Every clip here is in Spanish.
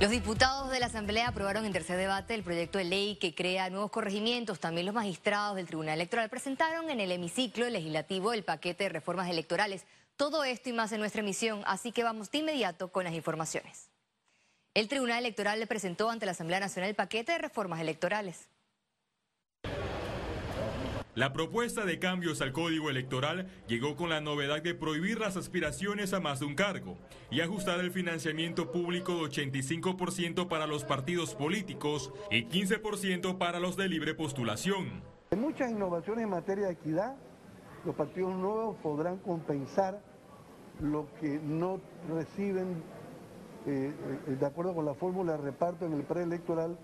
Los diputados de la Asamblea aprobaron en tercer debate el proyecto de ley que crea nuevos corregimientos. También los magistrados del Tribunal Electoral presentaron en el hemiciclo legislativo el paquete de reformas electorales. Todo esto y más en nuestra emisión, así que vamos de inmediato con las informaciones. El Tribunal Electoral le presentó ante la Asamblea Nacional el paquete de reformas electorales. La propuesta de cambios al código electoral llegó con la novedad de prohibir las aspiraciones a más de un cargo y ajustar el financiamiento público de 85% para los partidos políticos y 15% para los de libre postulación. Hay muchas innovaciones en materia de equidad. Los partidos nuevos podrán compensar lo que no reciben eh, eh, de acuerdo con la fórmula de reparto en el preelectoral,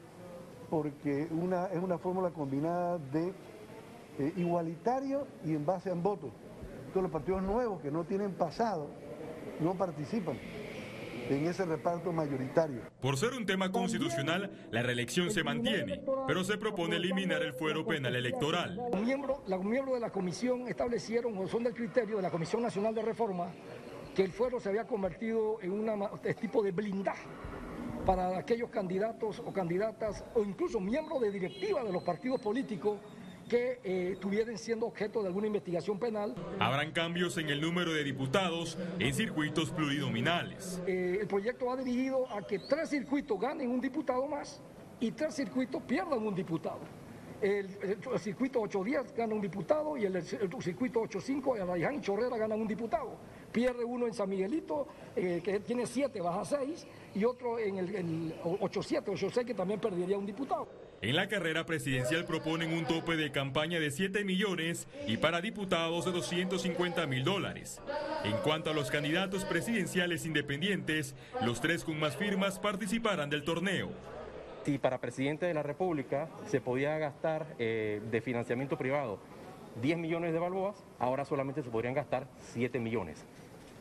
porque una, es una fórmula combinada de eh, igualitario y en base a votos. Entonces los partidos nuevos que no tienen pasado no participan en ese reparto mayoritario. Por ser un tema constitucional, la reelección se mantiene, pero se propone eliminar el fuero penal electoral. Los miembros, los miembros de la comisión establecieron, o son del criterio de la Comisión Nacional de Reforma, que el fuero se había convertido en un tipo de blindaje para aquellos candidatos o candidatas, o incluso miembros de directiva de los partidos políticos que eh, estuvieran siendo objeto de alguna investigación penal. Habrán cambios en el número de diputados en circuitos plurinominales. Eh, el proyecto va dirigido a que tres circuitos ganen un diputado más y tres circuitos pierdan un diputado. El, circuito 810 gana un diputado y el, circuito 85 Arayán y Chorrera ganan un diputado. Pierde uno en San Miguelito, eh, que tiene siete, baja seis, y otro en el, el 87, 86, que también perdería un diputado. En la carrera presidencial proponen un tope de campaña de 7 millones y para diputados de 250 mil dólares. En cuanto a los candidatos presidenciales independientes, los tres con más firmas participarán del torneo. Si para presidente de la República se podía gastar eh, de financiamiento privado 10 millones de balboas, ahora solamente se podrían gastar 7 millones.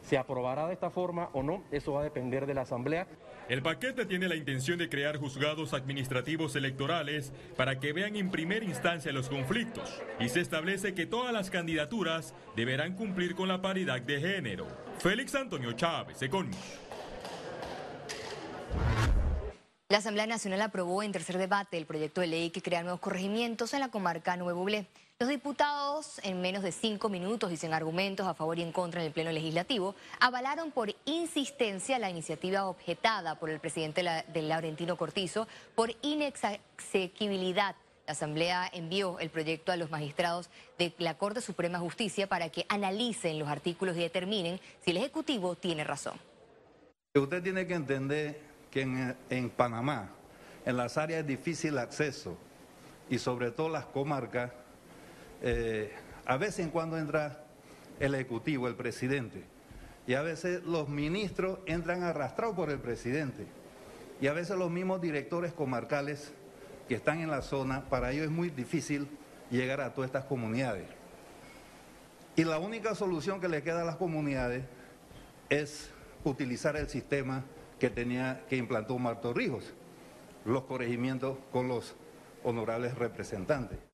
¿Se aprobará de esta forma o no? Eso va a depender de la Asamblea. El paquete tiene la intención de crear juzgados administrativos electorales para que vean en primera instancia los conflictos y se establece que todas las candidaturas deberán cumplir con la paridad de género. Félix Antonio Chávez, Econius. La Asamblea Nacional aprobó en tercer debate el proyecto de ley que crea nuevos corregimientos en la comarca Nuevo Blé. Los diputados, en menos de cinco minutos y sin argumentos a favor y en contra en el Pleno Legislativo, avalaron por insistencia la iniciativa objetada por el presidente del Laurentino Cortizo por inexequibilidad. La Asamblea envió el proyecto a los magistrados de la Corte Suprema de Justicia para que analicen los artículos y determinen si el Ejecutivo tiene razón. Usted tiene que entender que en, en Panamá, en las áreas de difícil acceso y sobre todo las comarcas, eh, a veces en cuando entra el Ejecutivo, el presidente, y a veces los ministros entran arrastrados por el presidente, y a veces los mismos directores comarcales que están en la zona, para ellos es muy difícil llegar a todas estas comunidades. Y la única solución que le queda a las comunidades es utilizar el sistema que tenía que implantó Marto Rijos, los corregimientos con los honorables representantes.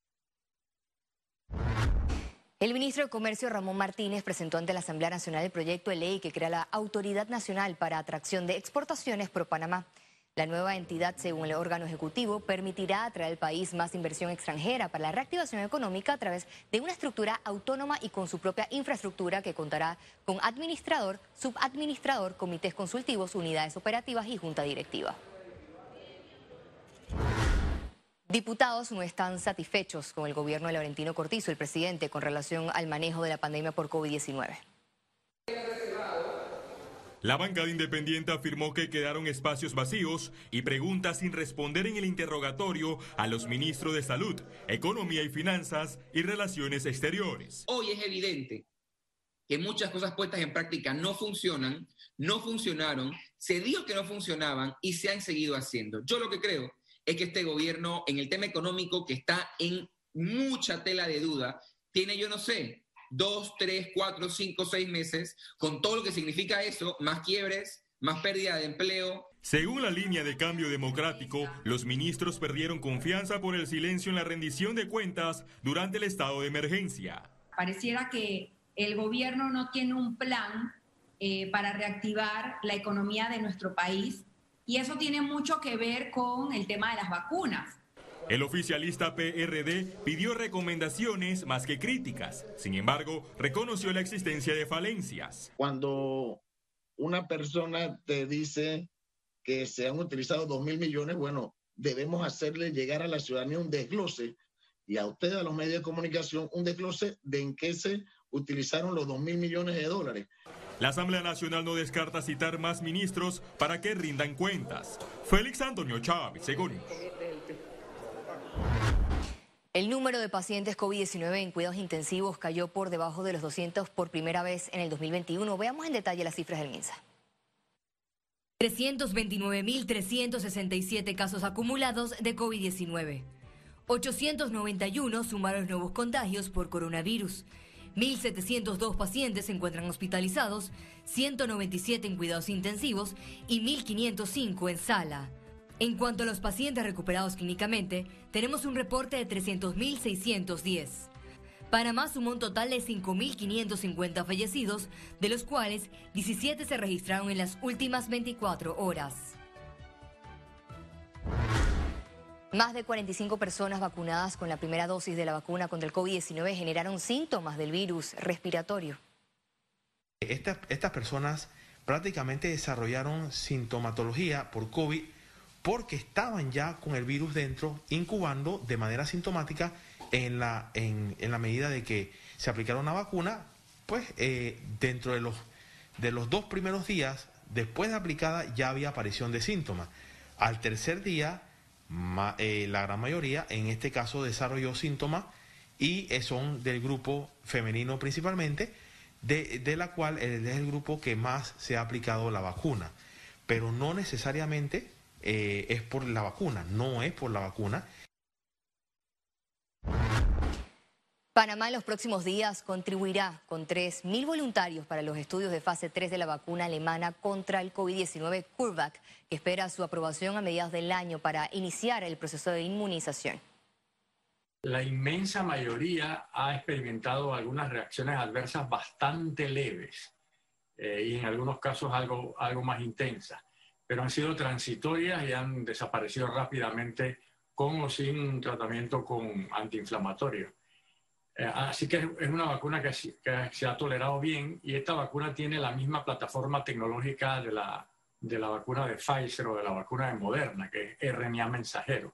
El ministro de Comercio Ramón Martínez presentó ante la Asamblea Nacional el proyecto de ley que crea la Autoridad Nacional para Atracción de Exportaciones Pro Panamá. La nueva entidad, según el órgano ejecutivo, permitirá atraer al país más inversión extranjera para la reactivación económica a través de una estructura autónoma y con su propia infraestructura que contará con administrador, subadministrador, comités consultivos, unidades operativas y junta directiva. Diputados no están satisfechos con el gobierno de Laurentino Cortizo, el presidente, con relación al manejo de la pandemia por COVID-19. La bancada independiente afirmó que quedaron espacios vacíos y preguntas sin responder en el interrogatorio a los ministros de Salud, Economía y Finanzas y Relaciones Exteriores. Hoy es evidente que muchas cosas puestas en práctica no funcionan, no funcionaron, se dijo que no funcionaban y se han seguido haciendo. Yo lo que creo es que este gobierno, en el tema económico, que está en mucha tela de duda, tiene, yo no sé, dos, tres, cuatro, cinco, seis meses, con todo lo que significa eso, más quiebres, más pérdida de empleo. Según la línea de cambio democrático, los ministros perdieron confianza por el silencio en la rendición de cuentas durante el estado de emergencia. Pareciera que el gobierno no tiene un plan eh, para reactivar la economía de nuestro país Y eso tiene mucho que ver con el tema de las vacunas. El oficialista PRD pidió recomendaciones más que críticas. Sin embargo, reconoció la existencia de falencias. Cuando una persona te dice que se han utilizado dos mil millones, bueno, debemos hacerle llegar a la ciudadanía un desglose y a ustedes, a los medios de comunicación, un desglose de en qué se utilizaron los dos mil millones de dólares. La Asamblea Nacional no descarta citar más ministros para que rindan cuentas. Félix Antonio Chávez, según. El número de pacientes COVID-19 en cuidados intensivos cayó por debajo de los 200 por primera vez en el 2021. Veamos en detalle las cifras del MINSA. 329.367 casos acumulados de COVID-19. 891 sumaron nuevos contagios por coronavirus. 1.702 pacientes se encuentran hospitalizados, 197 en cuidados intensivos y 1.505 en sala. En cuanto a los pacientes recuperados clínicamente, tenemos un reporte de 300.610. Panamá sumó un total de 5.550 fallecidos, de los cuales 17 se registraron en las últimas 24 horas. Más de 45 personas vacunadas con la primera dosis de la vacuna contra el COVID-19 generaron síntomas del virus respiratorio. Estas, estas personas prácticamente desarrollaron sintomatología por COVID porque estaban ya con el virus dentro, incubando de manera sintomática en la, en, la medida de que se aplicara una vacuna, pues eh, dentro de los, de los dos primeros días, después de aplicada, ya había aparición de síntomas. Al tercer día, eh, la gran mayoría, en este caso, desarrolló síntomas y son del grupo femenino principalmente, de, de la cual es el grupo que más se ha aplicado la vacuna. Pero no necesariamente eh, es por la vacuna, no es por la vacuna. Panamá en los próximos días contribuirá con 3.000 voluntarios para los estudios de fase 3 de la vacuna alemana contra el COVID-19 CURVAC, que espera su aprobación a mediados del año para iniciar el proceso de inmunización. La inmensa mayoría ha experimentado algunas reacciones adversas bastante leves eh, y en algunos casos algo, algo más intensas pero han sido transitorias y han desaparecido rápidamente con o sin tratamiento con antiinflamatorio. Eh, así que es una vacuna que, se ha tolerado bien y esta vacuna tiene la misma plataforma tecnológica de la, de la vacuna de Pfizer o de la vacuna de Moderna, que es RNA mensajero.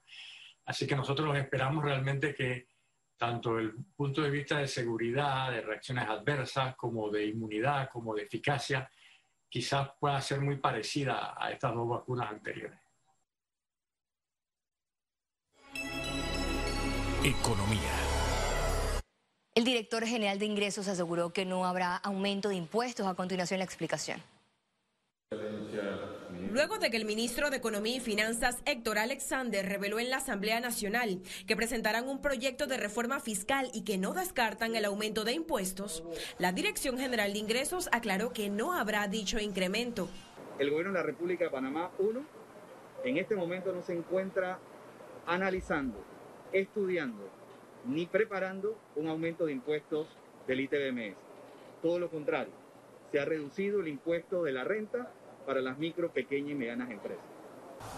Así que nosotros esperamos realmente que tanto el punto de vista de seguridad, de reacciones adversas, como de inmunidad, como de eficacia, quizás pueda ser muy parecida a estas dos vacunas anteriores. Economía. El director general de ingresos aseguró que no habrá aumento de impuestos. A continuación, la explicación. Luego de que el ministro de Economía y Finanzas, Héctor Alexander, reveló en la Asamblea Nacional que presentarán un proyecto de reforma fiscal y que no descartan el aumento de impuestos, la Dirección General de Ingresos aclaró que no habrá dicho incremento. El gobierno de la República de Panamá, uno, en este momento no se encuentra analizando, estudiando ni preparando un aumento de impuestos del ITBMS. Todo lo contrario, se ha reducido el impuesto de la renta para las micro, pequeñas y medianas empresas.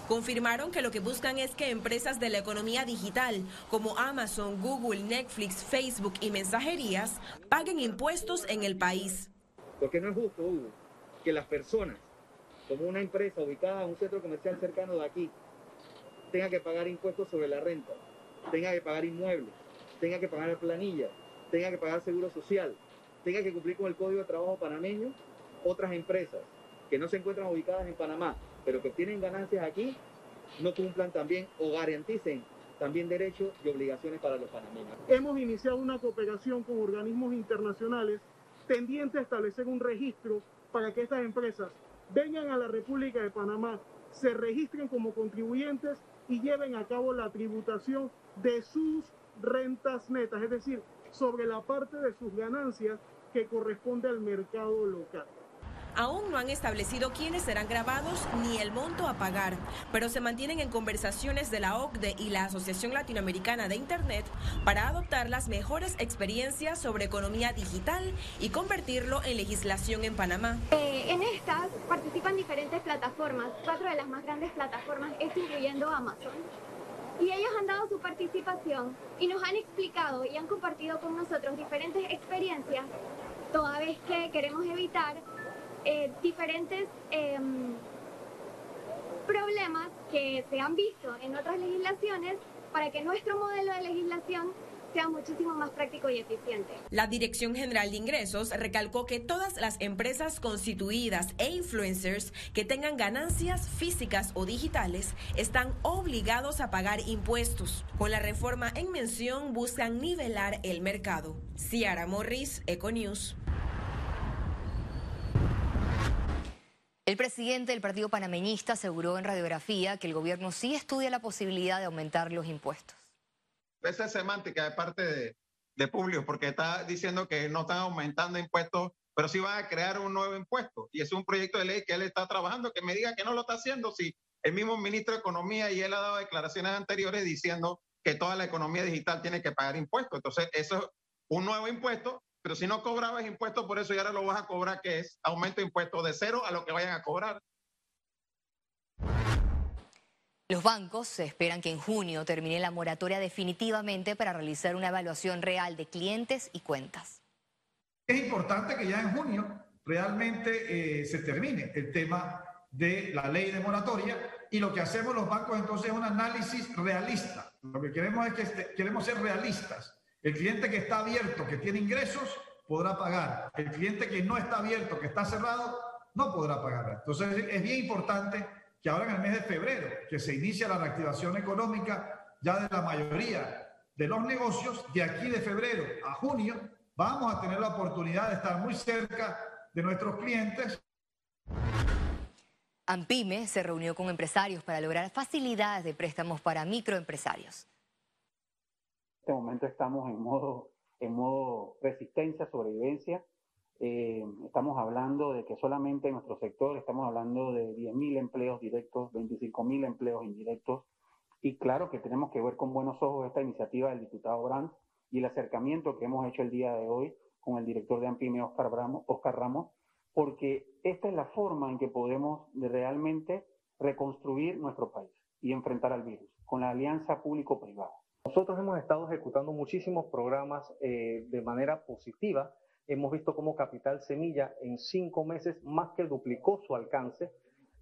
Confirmaron que lo que buscan es que empresas de la economía digital como Amazon, Google, Netflix, Facebook y mensajerías paguen impuestos en el país. Porque no es justo, Hugo, que las personas, como una empresa ubicada en un centro comercial cercano de aquí, tenga que pagar impuestos sobre la renta, tenga que pagar inmuebles, tenga que pagar planilla, tenga que pagar seguro social, tenga que cumplir con el código de trabajo panameño, otras empresas que no se encuentran ubicadas en Panamá, pero que tienen ganancias aquí, no cumplan también o garanticen también derechos y obligaciones para los panameños. Hemos iniciado una cooperación con organismos internacionales tendiente a establecer un registro para que estas empresas vengan a la República de Panamá, se registren como contribuyentes y lleven a cabo la tributación de sus rentas netas, es decir, sobre la parte de sus ganancias que corresponde al mercado local. aún no han establecido quiénes serán grabados ni el monto a pagar, pero se mantienen en conversaciones de la OCDE y la Asociación Latinoamericana de Internet para adoptar las mejores experiencias sobre economía digital y convertirlo en legislación en Panamá. Eh, en estas participan diferentes plataformas, cuatro de las más grandes plataformas, esto incluyendo Amazon. Y ellos han dado su participación y nos han explicado y han compartido con nosotros diferentes experiencias, toda vez que queremos evitar eh, diferentes em, problemas que se han visto en otras legislaciones para que nuestro modelo de legislación sea muchísimo más práctico y eficiente. La Dirección General de Ingresos recalcó que todas las empresas constituidas e influencers que tengan ganancias físicas o digitales están obligados a pagar impuestos. Con la reforma en mención buscan nivelar el mercado. Ciara Morris, Econews. El presidente del Partido Panameñista aseguró en radiografía que el gobierno sí estudia la posibilidad de aumentar los impuestos. Esa es semántica de parte de, de Publio, porque está diciendo que no están aumentando impuestos, pero sí van a crear un nuevo impuesto. Y es un proyecto de ley que él está trabajando, que me diga que no lo está haciendo, si el mismo ministro de Economía y él ha dado declaraciones anteriores diciendo que toda la economía digital tiene que pagar impuestos. Entonces, eso es un nuevo impuesto pero si no cobrabas impuestos por eso y ahora lo vas a cobrar, que es aumento de impuestos de cero a lo que vayan a cobrar. Los bancos esperan que en junio termine la moratoria definitivamente para realizar una evaluación real de clientes y cuentas. Es importante que ya en junio realmente eh, se termine el tema de la ley de moratoria y lo que hacemos los bancos entonces es un análisis realista. Lo que queremos es que este, queremos ser realistas el cliente que está abierto, que tiene ingresos, podrá pagar. El cliente que no está abierto, que está cerrado, no podrá pagar. Entonces es bien importante que ahora en el mes de febrero, que se inicia la reactivación económica ya de la mayoría de los negocios, de aquí de febrero a junio, vamos a tener la oportunidad de estar muy cerca de nuestros clientes. Ampime se reunió con empresarios para lograr facilidades de préstamos para microempresarios este momento estamos en modo, en modo resistencia, sobrevivencia. Eh, estamos hablando de que solamente en nuestro sector estamos hablando de 10.000 empleos directos, 25.000 empleos indirectos. Y claro que tenemos que ver con buenos ojos esta iniciativa del diputado Brandt y el acercamiento que hemos hecho el día de hoy con el director de AMPIME, Oscar, Ramos, Oscar Ramos, porque esta es la forma en que podemos realmente reconstruir nuestro país y enfrentar al virus, con la alianza público-privada. Nosotros hemos estado ejecutando muchísimos programas eh, de manera positiva. Hemos visto cómo Capital Semilla en cinco meses más que duplicó su alcance,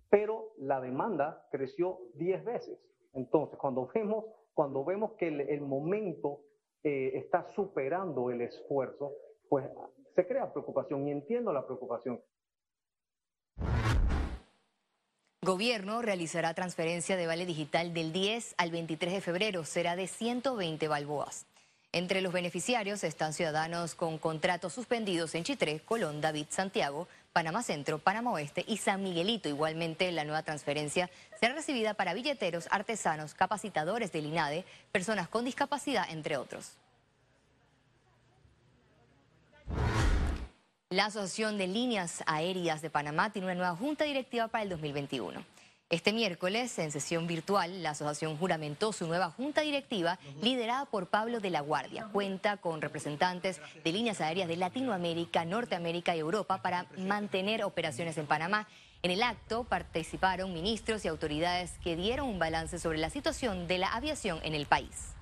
pero la demanda creció diez veces. Entonces, cuando vemos, que el, momento eh, está superando el esfuerzo, pues se crea preocupación y entiendo la preocupación. Gobierno realizará transferencia de vale digital del 10 al 23 de febrero. Será de 120 balboas. Entre los beneficiarios están ciudadanos con contratos suspendidos en Chitré, Colón, David, Santiago, Panamá Centro, Panamá Oeste y San Miguelito. Igualmente, la nueva transferencia será recibida para billeteros, artesanos, capacitadores del INADE, personas con discapacidad, entre otros. La Asociación de Líneas Aéreas de Panamá tiene una nueva junta directiva para el 2021. Este miércoles, en sesión virtual, la asociación juramentó su nueva junta directiva liderada por Pablo de la Guardia. Cuenta con representantes de líneas aéreas de Latinoamérica, Norteamérica y Europa para mantener operaciones en Panamá. En el acto participaron ministros y autoridades que dieron un balance sobre la situación de la aviación en el país.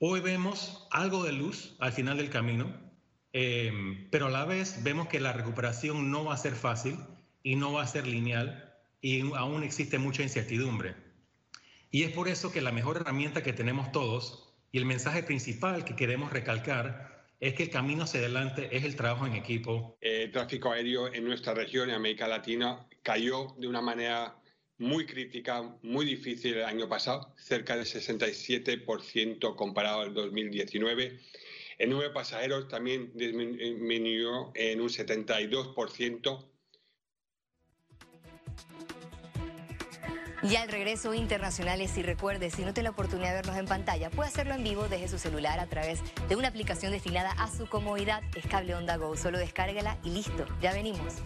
Hoy vemos algo de luz al final del camino Em, pero a la vez vemos que la recuperación no va a ser fácil y no va a ser lineal y aún existe mucha incertidumbre. Y es por eso que la mejor herramienta que tenemos todos y el mensaje principal que queremos recalcar es que el camino hacia adelante es el trabajo en equipo. El tráfico aéreo en nuestra región, en América Latina, cayó de una manera muy crítica, muy difícil el año pasado, cerca del 67% comparado al 2019 el número de pasajeros también disminuyó en un 72%. Y al regreso internacionales, y recuerde, si no tiene la oportunidad de vernos en pantalla, puede hacerlo en vivo desde su celular a través de una aplicación destinada a su comodidad. Es Cable Onda Go. Solo descárgala y listo, ya venimos.